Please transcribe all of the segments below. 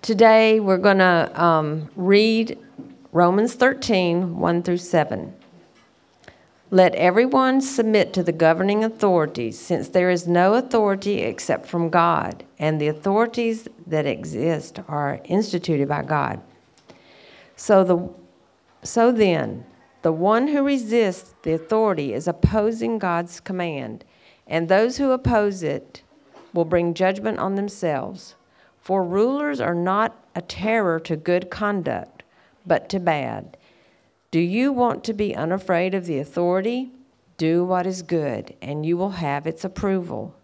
Today we're going to um, read Romans 13 1 through 7. Let everyone submit to the governing authorities, since there is no authority except from God, and the authorities that exist are instituted by God. So, the, so then, the one who resists the authority is opposing God's command, and those who oppose it will bring judgment on themselves. For rulers are not a terror to good conduct, but to bad. Do you want to be unafraid of the authority? Do what is good, and you will have its approval.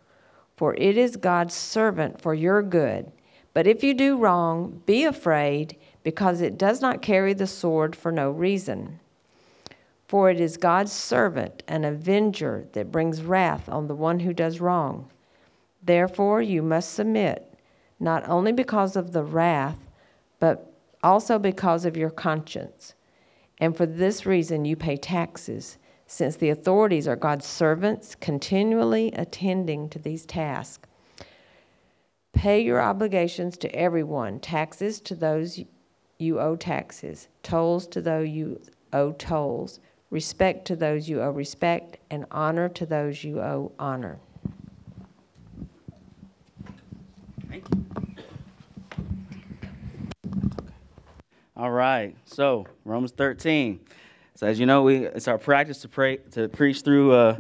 For it is God's servant for your good. But if you do wrong, be afraid, because it does not carry the sword for no reason. For it is God's servant, an avenger, that brings wrath on the one who does wrong. Therefore, you must submit, not only because of the wrath, but also because of your conscience. And for this reason, you pay taxes, since the authorities are God's servants, continually attending to these tasks. Pay your obligations to everyone taxes to those you owe taxes, tolls to those you owe tolls, respect to those you owe respect, and honor to those you owe honor. All right. So Romans 13. So as you know, we it's our practice to pray to preach through uh,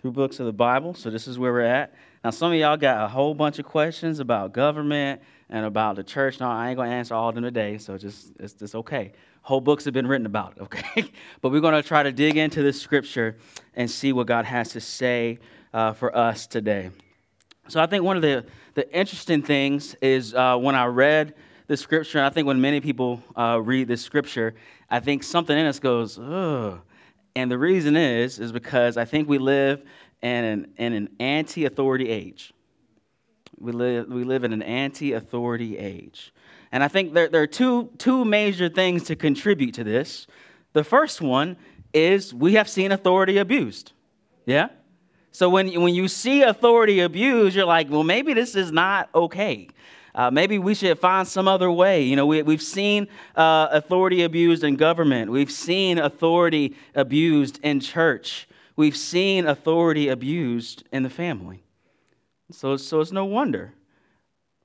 through books of the Bible. So this is where we're at. Now some of y'all got a whole bunch of questions about government and about the church. Now I ain't gonna answer all of them today. So just it's just okay. Whole books have been written about it. Okay. but we're gonna try to dig into this scripture and see what God has to say uh, for us today. So I think one of the the interesting things is uh, when I read the scripture, and I think when many people uh, read this scripture, I think something in us goes, ugh. And the reason is, is because I think we live in an, in an anti-authority age. We live, we live in an anti-authority age. And I think there, there are two, two major things to contribute to this. The first one is we have seen authority abused. Yeah? So when, when you see authority abused, you're like, well, maybe this is not okay. Uh, maybe we should find some other way. You know, we, we've seen uh, authority abused in government, we've seen authority abused in church, we've seen authority abused in the family. So, so it's no wonder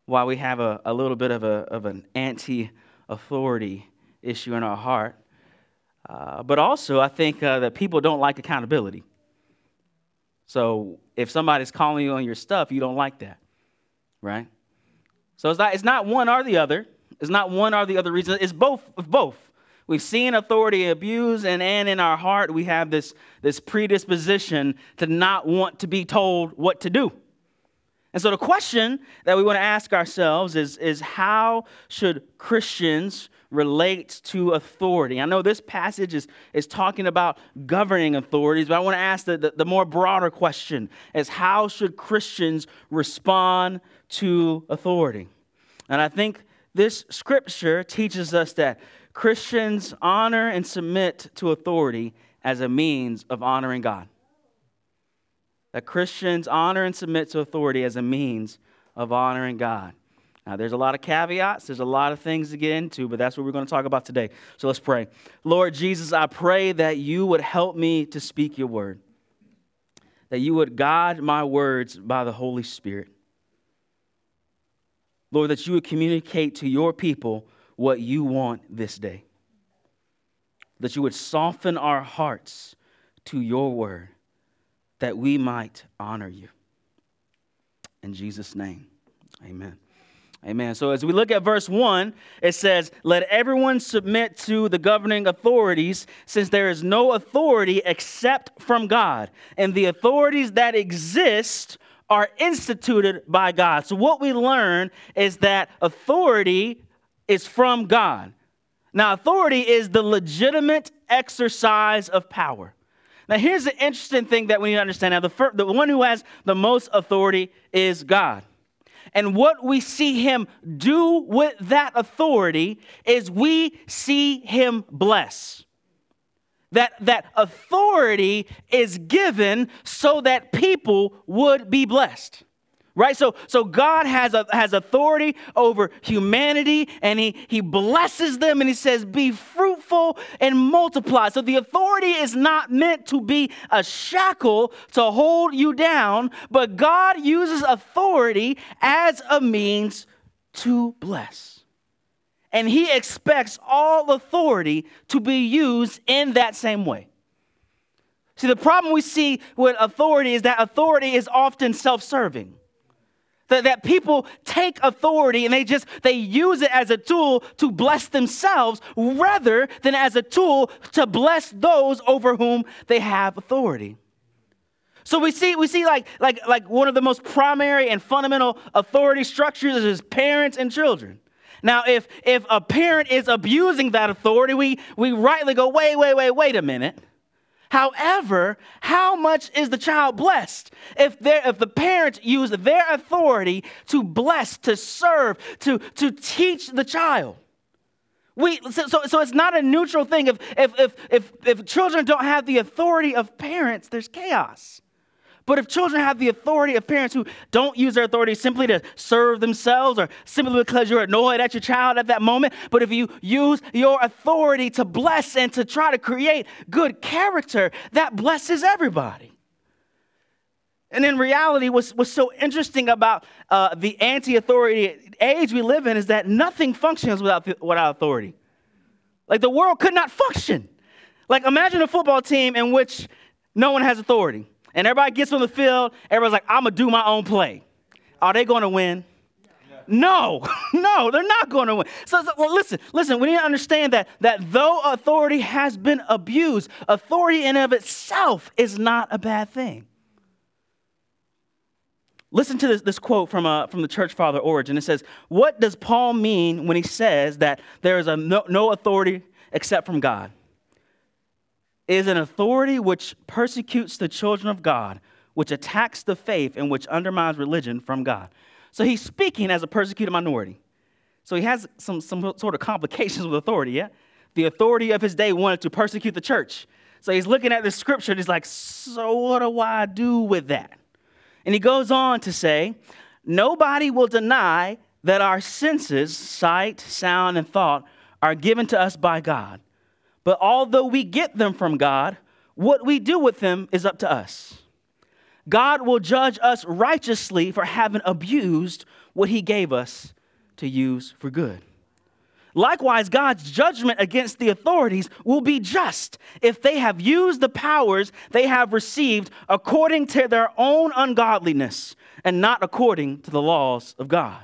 why we have a, a little bit of, a, of an anti authority issue in our heart. Uh, but also, I think uh, that people don't like accountability. So if somebody's calling you on your stuff, you don't like that, right? So it's not, it's not one or the other. It's not one or the other reason. It's both. Both. We've seen authority abused, and, and in our heart, we have this, this predisposition to not want to be told what to do. And so the question that we want to ask ourselves is, is how should Christians relate to authority? I know this passage is, is talking about governing authorities, but I want to ask the, the, the more broader question is how should Christians respond to authority. And I think this scripture teaches us that Christians honor and submit to authority as a means of honoring God. That Christians honor and submit to authority as a means of honoring God. Now, there's a lot of caveats, there's a lot of things to get into, but that's what we're going to talk about today. So let's pray. Lord Jesus, I pray that you would help me to speak your word, that you would guide my words by the Holy Spirit. Lord, that you would communicate to your people what you want this day. That you would soften our hearts to your word, that we might honor you. In Jesus' name, amen. Amen. So as we look at verse 1, it says, Let everyone submit to the governing authorities, since there is no authority except from God. And the authorities that exist are instituted by God. So, what we learn is that authority is from God. Now, authority is the legitimate exercise of power. Now, here's the interesting thing that we need to understand. Now, the, first, the one who has the most authority is God. And what we see him do with that authority is we see him bless that, that authority is given so that people would be blessed. right so so god has a, has authority over humanity and he he blesses them and he says be fruitful and multiply so the authority is not meant to be a shackle to hold you down but god uses authority as a means to bless and he expects all authority to be used in that same way see the problem we see with authority is that authority is often self-serving that, that people take authority and they just they use it as a tool to bless themselves rather than as a tool to bless those over whom they have authority. So we see we see like like like one of the most primary and fundamental authority structures is parents and children. Now, if if a parent is abusing that authority, we we rightly go, wait, wait, wait, wait a minute. However, how much is the child blessed if, if the parents use their authority to bless, to serve, to, to teach the child? We, so, so it's not a neutral thing. If, if, if, if, if children don't have the authority of parents, there's chaos. But if children have the authority of parents who don't use their authority simply to serve themselves or simply because you're annoyed at your child at that moment, but if you use your authority to bless and to try to create good character, that blesses everybody. And in reality, what's, what's so interesting about uh, the anti authority age we live in is that nothing functions without, without authority. Like the world could not function. Like imagine a football team in which no one has authority and everybody gets on the field, everybody's like, I'm gonna do my own play. Are they gonna win? No, no, they're not going to win. So, so well, listen, listen. We need to understand that that though authority has been abused, authority in of itself is not a bad thing. Listen to this, this quote from, uh, from the church father Origen. It says, What does Paul mean when he says that there is a no, no authority except from God? Is an authority which persecutes the children of God, which attacks the faith, and which undermines religion from God. So he's speaking as a persecuted minority. So he has some, some sort of complications with authority, yeah? The authority of his day wanted to persecute the church. So he's looking at the scripture and he's like, So what do I do with that? And he goes on to say, Nobody will deny that our senses, sight, sound, and thought, are given to us by God. But although we get them from God, what we do with them is up to us. God will judge us righteously for having abused what he gave us to use for good. Likewise, God's judgment against the authorities will be just if they have used the powers they have received according to their own ungodliness and not according to the laws of God.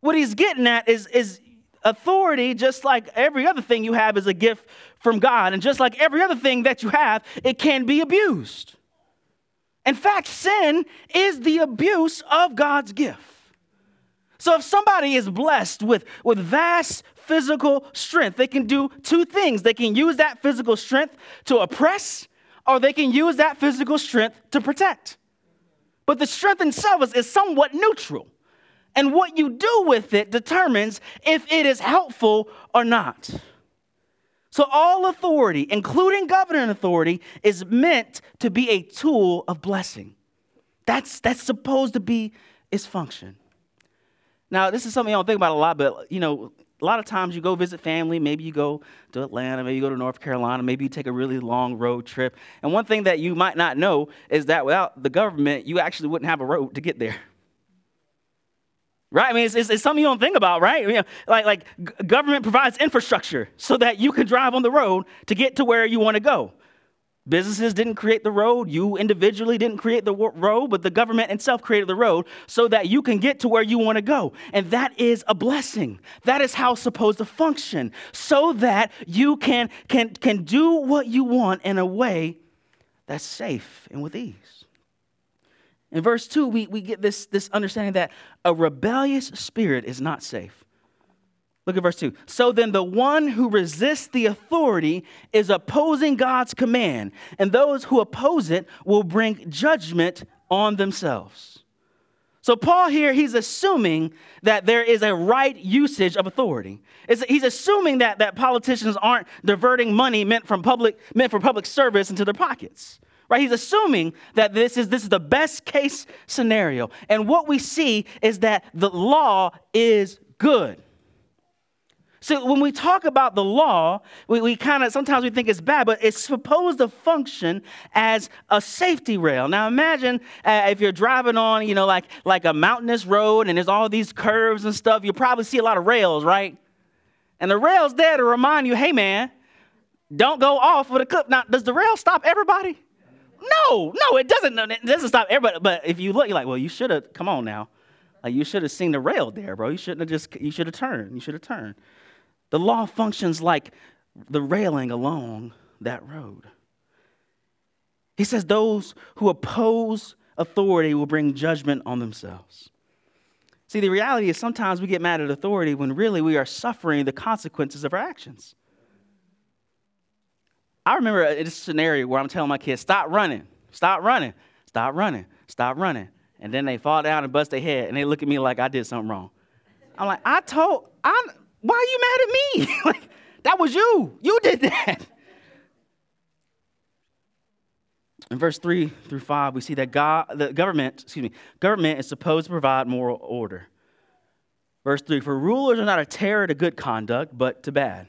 What he's getting at is, is authority, just like every other thing you have, is a gift from God. And just like every other thing that you have, it can be abused. In fact, sin is the abuse of God's gift. So if somebody is blessed with, with vast physical strength, they can do two things. They can use that physical strength to oppress, or they can use that physical strength to protect. But the strength itself is, is somewhat neutral and what you do with it determines if it is helpful or not. So, all authority, including governing authority, is meant to be a tool of blessing. That's, that's supposed to be its function. Now, this is something I don't think about a lot, but you know, a lot of times you go visit family, maybe you go to Atlanta, maybe you go to North Carolina, maybe you take a really long road trip. And one thing that you might not know is that without the government, you actually wouldn't have a road to get there. Right? I mean, it's, it's, it's, something you don't think about, right? You know, like, like government provides infrastructure so that you can drive on the road to get to where you want to go. Businesses didn't create the road. You individually didn't create the road, but the government itself created the road so that you can get to where you want to go. And that is a blessing. That is how it's supposed to function so that you can, can, can do what you want in a way that's safe and with ease. In verse 2, we, we get this, this understanding that a rebellious spirit is not safe. Look at verse 2. So then, the one who resists the authority is opposing God's command, and those who oppose it will bring judgment on themselves. So, Paul here, he's assuming that there is a right usage of authority. It's, he's assuming that, that politicians aren't diverting money meant, from public, meant for public service into their pockets right? He's assuming that this is, this is the best case scenario. And what we see is that the law is good. So when we talk about the law, we, we kind of sometimes we think it's bad, but it's supposed to function as a safety rail. Now imagine uh, if you're driving on, you know, like like a mountainous road and there's all these curves and stuff. You probably see a lot of rails, right? And the rail's there to remind you, hey man, don't go off with a clip. Now, does the rail stop everybody? No, no, it doesn't. It doesn't stop everybody. But if you look, you're like, well, you should have. Come on now, like you should have seen the rail there, bro. You shouldn't have just. You should have turned. You should have turned. The law functions like the railing along that road. He says those who oppose authority will bring judgment on themselves. See, the reality is sometimes we get mad at authority when really we are suffering the consequences of our actions. I remember a scenario where I'm telling my kids, stop running, stop running, stop running, stop running. And then they fall down and bust their head and they look at me like I did something wrong. I'm like, I told, I'm, why are you mad at me? like, that was you. You did that. In verse 3 through 5, we see that God, the government, excuse me, government is supposed to provide moral order. Verse 3 For rulers are not a terror to good conduct, but to bad.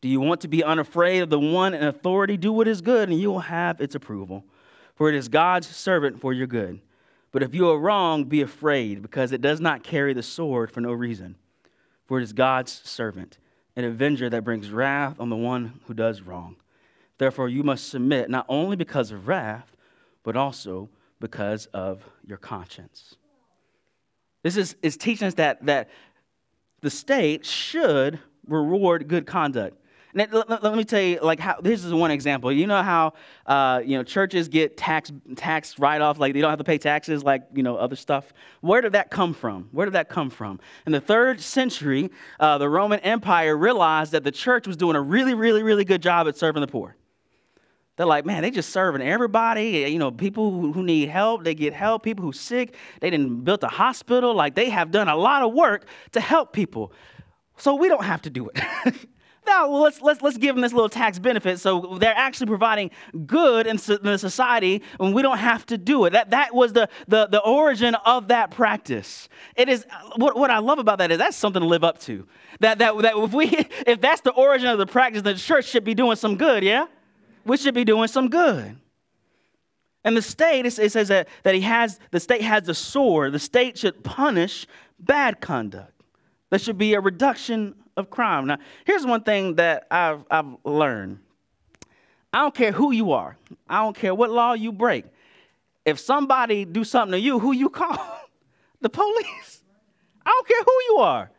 Do you want to be unafraid of the one in authority? Do what is good, and you will have its approval. For it is God's servant for your good. But if you are wrong, be afraid, because it does not carry the sword for no reason for it is God's servant, an avenger that brings wrath on the one who does wrong. Therefore, you must submit not only because of wrath, but also because of your conscience. This is, is teaching us that, that the state should reward good conduct. Let, let, let, me tell you, like, how, this is one example. You know how, uh, you know, churches get tax, tax write-off, like they don't have to pay taxes like, you know, other stuff. Where did that come from? Where did that come from? In the third century, uh, the Roman Empire realized that the church was doing a really, really, really good job at serving the poor. They're like, man, they just serving everybody. You know, people who, who need help, they get help. People who sick, they didn't built a hospital. Like they have done a lot of work to help people. So we don't have to do it. now well, let's, let's, let's give them this little tax benefit so they're actually providing good in, in the society and we don't have to do it. That, that was the, the, the origin of that practice. It is, what, what I love about that is that's something to live up to. That, that, that if, we, if that's the origin of the practice, the church should be doing some good, yeah? We should be doing some good. And the state, it says that, that he has, the state has the sword. The state should punish bad conduct. There should be a reduction of crime. Now, here's one thing that I've, I've learned I don't care who you are, I don't care what law you break. If somebody do something to you, who you call? the police. I don't care who you are.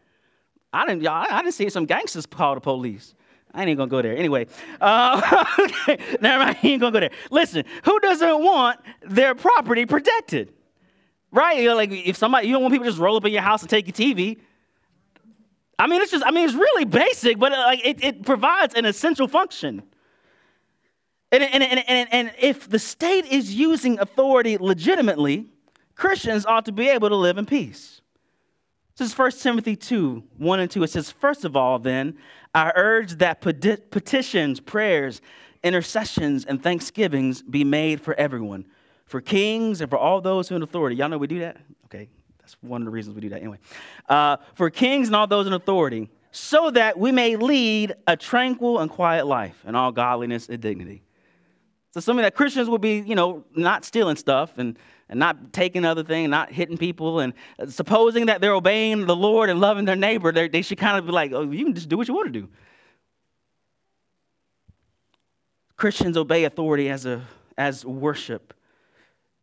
I didn't, I didn't see some gangsters call the police. I ain't gonna go there. Anyway, uh, okay, never mind. I ain't gonna go there. Listen, who doesn't want their property protected? Right? You know, like if somebody, you don't want people just roll up in your house and take your TV. I mean, it's just, I mean, it's really basic, but uh, like it, it provides an essential function. And, and, and, and, and if the state is using authority legitimately, Christians ought to be able to live in peace. This is 1 Timothy 2 1 and 2. It says, First of all, then, I urge that petitions, prayers, intercessions, and thanksgivings be made for everyone, for kings and for all those who are in authority. Y'all know we do that? Okay, that's one of the reasons we do that anyway. Uh, for kings and all those in authority, so that we may lead a tranquil and quiet life in all godliness and dignity. So, something that Christians will be, you know, not stealing stuff and, and not taking other things, not hitting people, and supposing that they're obeying the Lord and loving their neighbor, they should kind of be like, oh, you can just do what you want to do. Christians obey authority as, a, as worship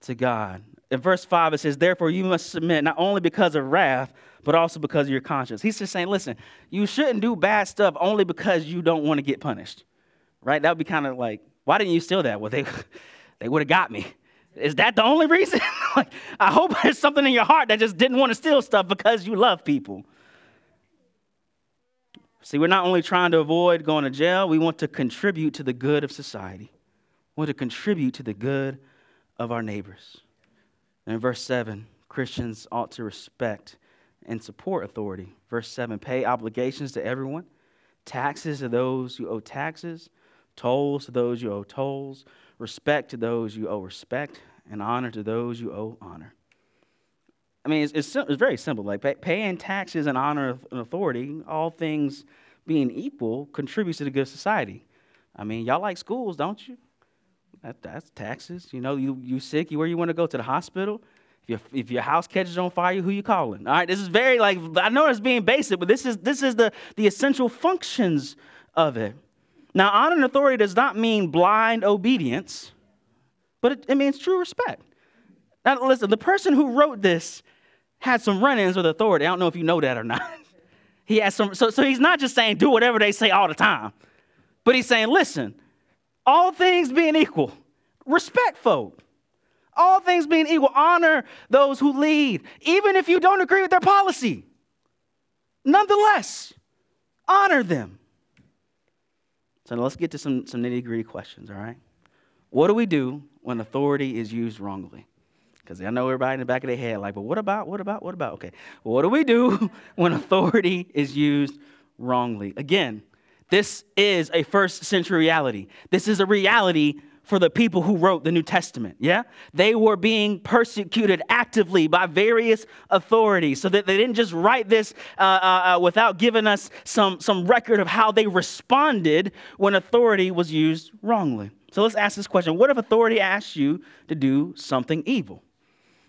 to God in verse 5, it says, Therefore, you must submit not only because of wrath, but also because of your conscience. He's just saying, Listen, you shouldn't do bad stuff only because you don't want to get punished. Right? That would be kind of like, why didn't you steal that? Well, they, they would have got me. Is that the only reason? like, I hope there's something in your heart that just didn't want to steal stuff because you love people. See, we're not only trying to avoid going to jail, we want to contribute to the good of society. We want to contribute to the good of our neighbors. And in verse 7, Christians ought to respect and support authority. Verse 7 pay obligations to everyone, taxes to those who owe taxes, tolls to those you owe tolls, respect to those you owe respect, and honor to those you owe honor. I mean, it's, it's, it's very simple. Like pay, paying taxes and honor and authority, all things being equal, contributes to the good society. I mean, y'all like schools, don't you? That, that's taxes. You know, you, you sick, you where you want to go to the hospital. If your, if your house catches on fire, who you calling? All right, this is very like I know it's being basic, but this is this is the, the essential functions of it. Now, honor and authority does not mean blind obedience, but it, it means true respect. Now, listen, the person who wrote this had some run-ins with authority. I don't know if you know that or not. he has some, so, so he's not just saying do whatever they say all the time, but he's saying, listen, all things being equal, respect folk. All things being equal, honor those who lead, even if you don't agree with their policy. Nonetheless, honor them. So let's get to some, some nitty gritty questions, all right? What do we do when authority is used wrongly? Because I know everybody in the back of their head, like, but what about, what about, what about? Okay, what do we do when authority is used wrongly? Again, this is a first century reality. This is a reality for the people who wrote the New Testament. Yeah? They were being persecuted actively by various authorities so that they didn't just write this uh, uh, uh, without giving us some, some record of how they responded when authority was used wrongly. So let's ask this question What if authority asks you to do something evil?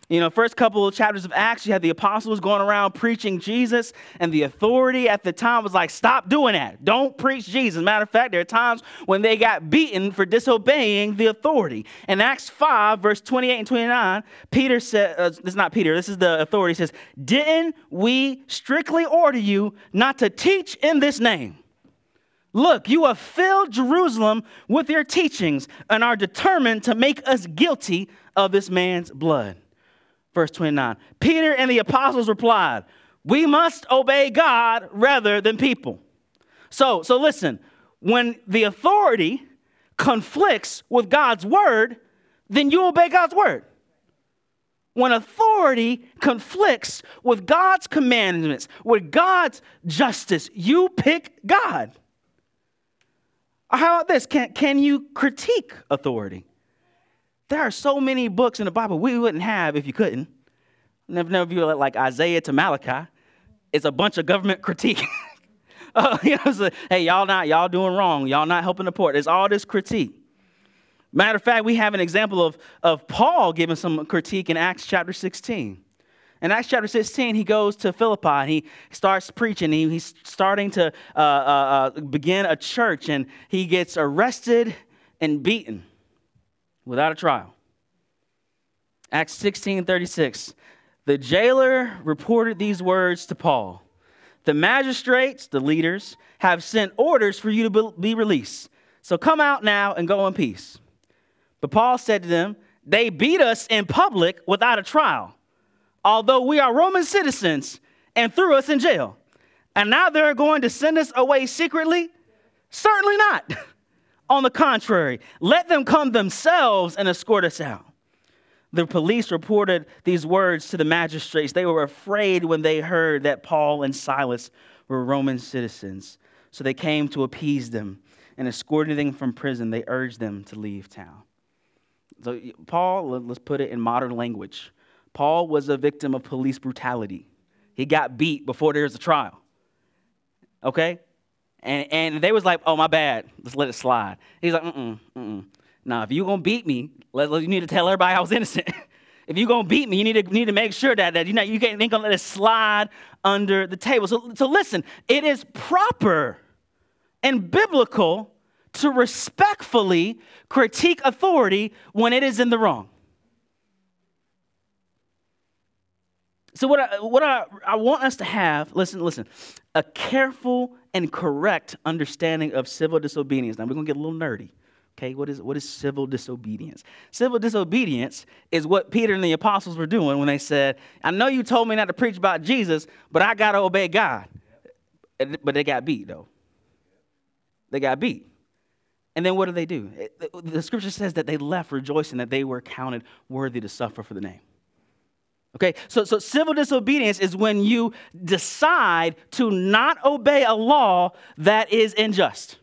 You know, first couple of chapters of Acts, you had the apostles going around preaching Jesus, and the authority at the time was like, stop doing that. Don't preach Jesus. Matter of fact, there are times when they got beaten for disobeying the authority. In Acts 5, verse 28 and 29, Peter said, uh, this is not Peter, this is the authority, says, Didn't we strictly order you not to teach in this name? Look, you have filled Jerusalem with your teachings and are determined to make us guilty of this man's blood. Verse 29. Peter and the apostles replied, We must obey God rather than people. So, so listen, when the authority conflicts with God's word, then you obey God's word. When authority conflicts with God's commandments, with God's justice, you pick God. How about this? Can, can you critique authority? There are so many books in the Bible we wouldn't have if you couldn't. Never, never view like Isaiah to Malachi. It's a bunch of government critique. uh, you know, hey, y'all not y'all doing wrong. Y'all not helping the poor. There's all this critique. Matter of fact, we have an example of, of Paul giving some critique in Acts chapter 16. In Acts chapter 16, he goes to Philippi and he starts preaching. He, he's starting to uh, uh, uh, begin a church and he gets arrested and beaten without a trial. Acts 16 36. The jailer reported these words to Paul The magistrates, the leaders, have sent orders for you to be released. So come out now and go in peace. But Paul said to them, They beat us in public without a trial, although we are Roman citizens and threw us in jail. And now they're going to send us away secretly? Certainly not. On the contrary, let them come themselves and escort us out. The police reported these words to the magistrates. They were afraid when they heard that Paul and Silas were Roman citizens. So they came to appease them and escorted them from prison, they urged them to leave town. So, Paul, let's put it in modern language. Paul was a victim of police brutality. He got beat before there was a trial. Okay? And, and they was like, oh, my bad. Let's let it slide. He's like, mm-mm, mm-mm. Now, if you're going to beat me, let, you need to tell everybody I was innocent. if you're going to beat me, you need to, need to make sure that, that you're not, you ain't going to let it slide under the table. So, so listen, it is proper and biblical to respectfully critique authority when it is in the wrong. So, what I, what I, I want us to have, listen, listen, a careful and correct understanding of civil disobedience. Now, we're going to get a little nerdy. Okay, what is, what is civil disobedience? Civil disobedience is what Peter and the apostles were doing when they said, I know you told me not to preach about Jesus, but I got to obey God. But they got beat, though. They got beat. And then what do they do? The scripture says that they left rejoicing that they were counted worthy to suffer for the name. Okay, so, so civil disobedience is when you decide to not obey a law that is unjust.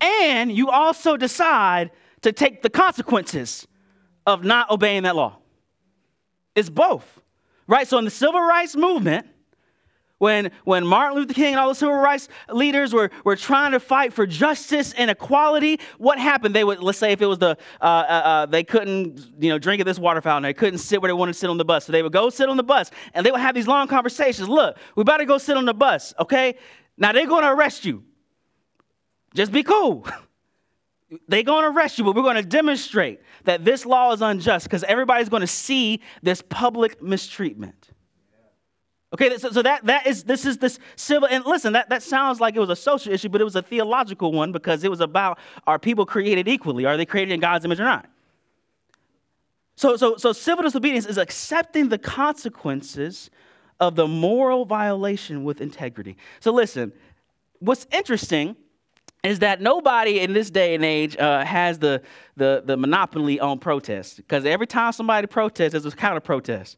and you also decide to take the consequences of not obeying that law. It's both, right? So in the civil rights movement, when, when Martin Luther King and all the civil rights leaders were, were trying to fight for justice and equality, what happened? They would, let's say if it was the, uh, uh, uh, they couldn't, you know, drink at this water fountain, they couldn't sit where they wanted to sit on the bus. So they would go sit on the bus and they would have these long conversations. Look, we better go sit on the bus, okay? Now they're going to arrest you. Just be cool. they're going to arrest you, but we're going to demonstrate that this law is unjust because everybody's going to see this public mistreatment. Okay, so, so that, that is, this is this civil, and listen, that, that sounds like it was a social issue, but it was a theological one because it was about are people created equally? Are they created in God's image or not? So, so, so civil disobedience is accepting the consequences of the moral violation with integrity. So listen, what's interesting is that nobody in this day and age uh, has the, the, the monopoly on protest because every time somebody protests, there's a counter protest,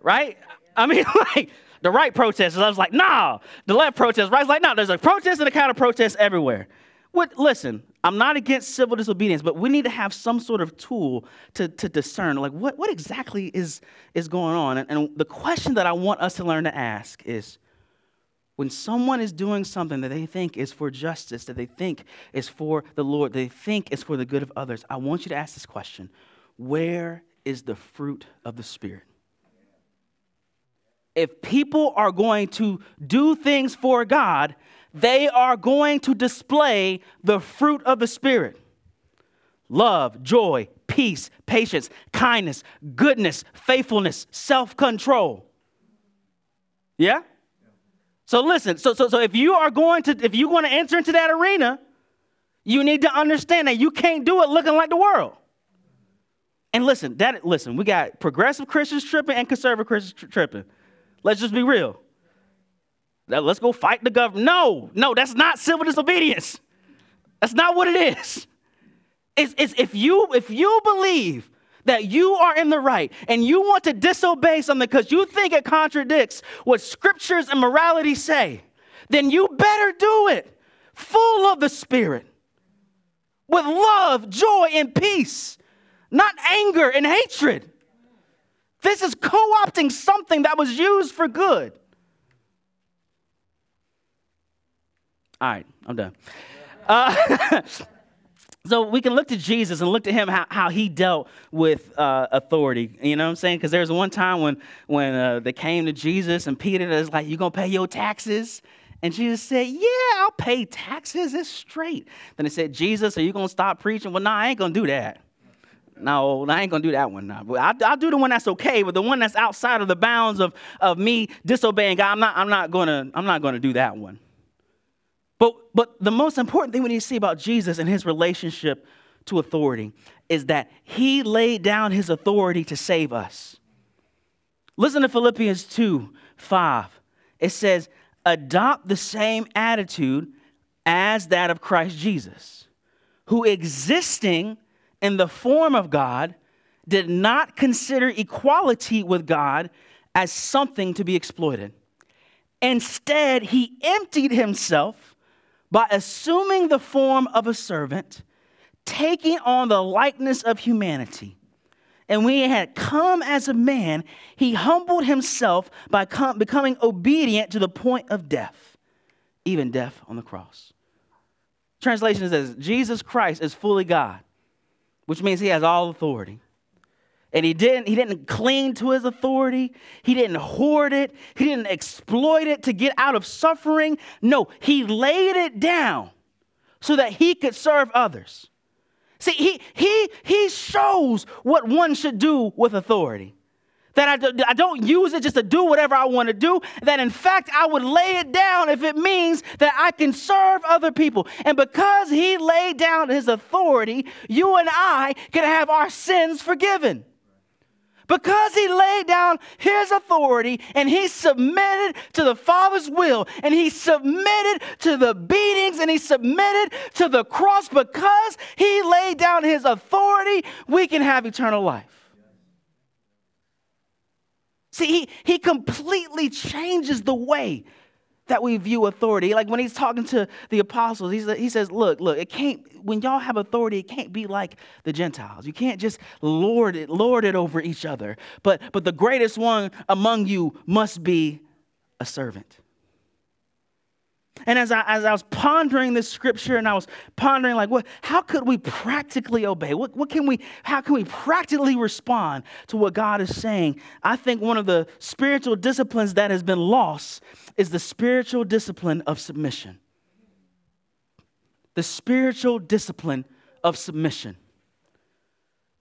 right? I mean, like the right protesters, I was like, nah. The left protesters, right's like, nah. There's a protest and a counter protest everywhere. What? Listen, I'm not against civil disobedience, but we need to have some sort of tool to, to discern, like, what, what exactly is, is going on? And, and the question that I want us to learn to ask is when someone is doing something that they think is for justice, that they think is for the Lord, they think is for the good of others, I want you to ask this question Where is the fruit of the Spirit? If people are going to do things for God, they are going to display the fruit of the Spirit love, joy, peace, patience, kindness, goodness, faithfulness, self control. Yeah? So listen, so, so, so if you are going to if you want to enter into that arena, you need to understand that you can't do it looking like the world. And listen, that listen, we got progressive Christians tripping and conservative Christians tripping. Let's just be real. Now, let's go fight the government. No, no, that's not civil disobedience. That's not what it is. It's, it's if you if you believe that you are in the right and you want to disobey something because you think it contradicts what scriptures and morality say, then you better do it full of the Spirit with love, joy, and peace, not anger and hatred. This is co opting something that was used for good. All right, I'm done. Uh, so we can look to Jesus and look to him how, how he dealt with uh, authority. You know what I'm saying? Because there's one time when when uh, they came to Jesus and Peter was like, "You gonna pay your taxes?" And Jesus said, "Yeah, I'll pay taxes. It's straight." Then they said, "Jesus, are you gonna stop preaching?" Well, no, nah, I ain't gonna do that. No, I ain't gonna do that one now. I, I'll do the one that's okay, but the one that's outside of the bounds of, of me disobeying God, I'm not, I'm not gonna, I'm not gonna do that one. But but the most important thing we need to see about Jesus and his relationship to authority is that he laid down his authority to save us. Listen to Philippians 2 5. It says, adopt the same attitude as that of Christ Jesus, who existing in the form of God, did not consider equality with God as something to be exploited. Instead, he emptied himself by assuming the form of a servant, taking on the likeness of humanity. And when he had come as a man, he humbled himself by com- becoming obedient to the point of death, even death on the cross. Translation says Jesus Christ is fully God which means he has all authority. And he didn't, he didn't cling to his authority. He didn't hoard it. He didn't exploit it to get out of suffering. No, he laid it down so that he could serve others. See, he, he, he shows what one should do with authority. That I, I don't use it just to do whatever I want to do. That in fact, I would lay it down if it means that I can serve other people. And because he laid down his authority, you and I can have our sins forgiven. Because he laid down his authority and he submitted to the Father's will and he submitted to the beatings and he submitted to the cross, because he laid down his authority, we can have eternal life. See, he, he completely changes the way that we view authority. Like when he's talking to the apostles, he's, he says, Look, look, it can't, when y'all have authority, it can't be like the Gentiles. You can't just lord it, lord it over each other. But, but the greatest one among you must be a servant. And as I, as I was pondering this scripture and I was pondering like what how could we practically obey? What, what can we how can we practically respond to what God is saying? I think one of the spiritual disciplines that has been lost is the spiritual discipline of submission. The spiritual discipline of submission.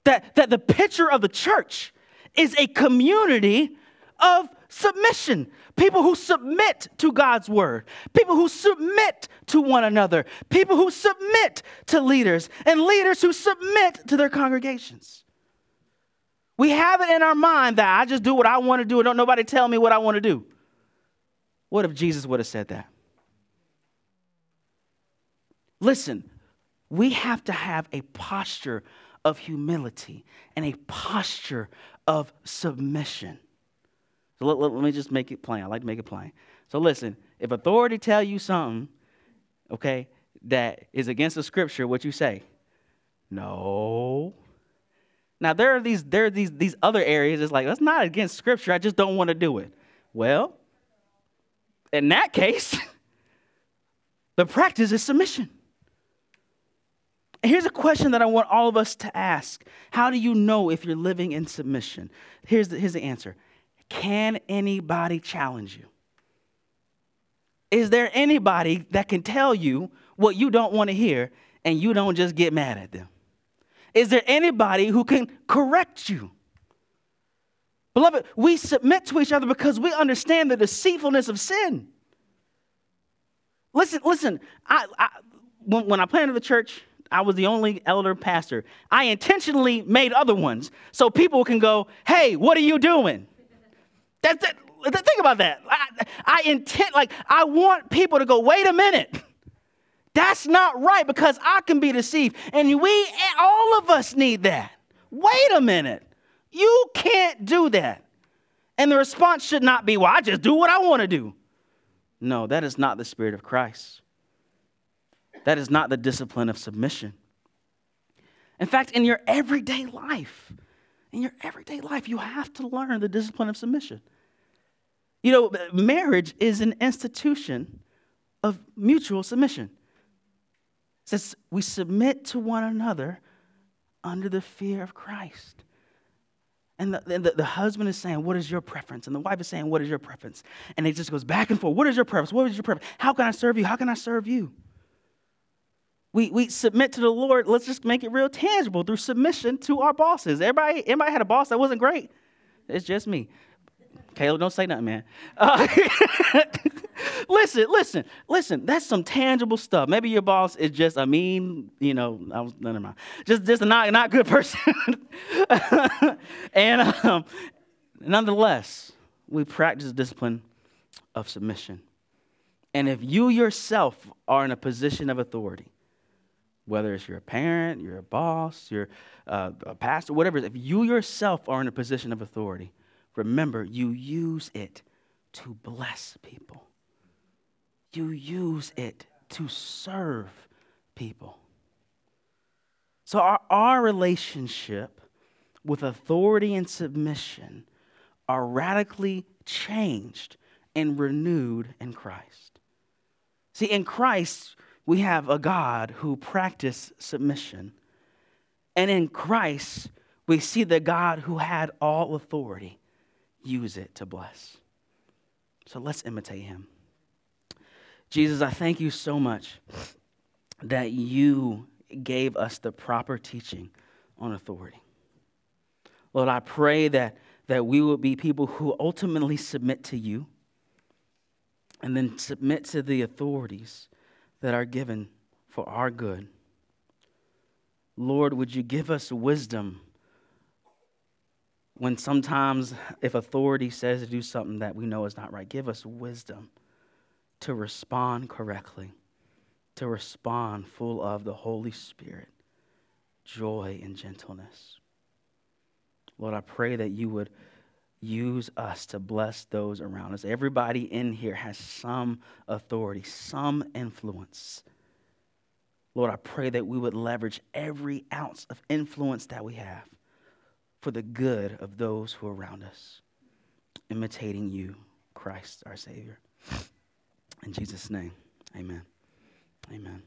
That, that the picture of the church is a community of submission. People who submit to God's word, people who submit to one another, people who submit to leaders, and leaders who submit to their congregations. We have it in our mind that I just do what I want to do and don't nobody tell me what I want to do. What if Jesus would have said that? Listen, we have to have a posture of humility and a posture of submission. So let, let, let, me just make it plain. I like to make it plain. So listen, if authority tell you something, okay, that is against the scripture, what you say? No. Now there are these there are these these other areas. It's like that's not against scripture. I just don't want to do it. Well, in that case, the practice is submission. Here's a question that I want all of us to ask How do you know if you're living in submission? Here's the, here's the answer Can anybody challenge you? Is there anybody that can tell you what you don't want to hear and you don't just get mad at them? Is there anybody who can correct you? Beloved, we submit to each other because we understand the deceitfulness of sin. Listen, listen. I, I when, when I planted the church, I was the only elder pastor. I intentionally made other ones so people can go, "Hey, what are you doing?" That's it. Think about that. I, I intent like I want people to go, "Wait a minute." That's not right because I can be deceived. And we, all of us need that. Wait a minute. You can't do that. And the response should not be, well, I just do what I want to do. No, that is not the spirit of Christ. That is not the discipline of submission. In fact, in your everyday life, in your everyday life, you have to learn the discipline of submission. You know, marriage is an institution of mutual submission. It says we submit to one another under the fear of Christ. And the, the, the, husband is saying, What is your preference? And the wife is saying, What is your preference? And it just goes back and forth. What is your preference? What is your preference? How can I serve you? How can I serve you? We, we submit to the Lord. Let's just make it real tangible through submission to our bosses. Everybody, everybody had a boss that wasn't great. It's just me. Caleb, don't say nothing, man. Uh, listen, listen, listen. That's some tangible stuff. Maybe your boss is just a mean, you know, I was none of mine. Just, just a not, not good person. and um, nonetheless, we practice discipline of submission. And if you yourself are in a position of authority, whether it's your parent, you're a boss, you're uh, a pastor, whatever, if you yourself are in a position of authority, remember you use it to bless people. You use it to serve people. So, our, our relationship with authority and submission are radically changed and renewed in Christ. See, in Christ, we have a God who practiced submission. And in Christ, we see the God who had all authority use it to bless. So let's imitate him. Jesus, I thank you so much that you gave us the proper teaching on authority. Lord, I pray that, that we will be people who ultimately submit to you and then submit to the authorities that are given for our good. Lord, would you give us wisdom when sometimes, if authority says to do something that we know is not right, give us wisdom to respond correctly, to respond full of the Holy Spirit, joy, and gentleness. Lord, I pray that you would, use us to bless those around us. Everybody in here has some authority, some influence. Lord, I pray that we would leverage every ounce of influence that we have for the good of those who are around us, imitating you, Christ our Savior. In Jesus' name, amen. Amen.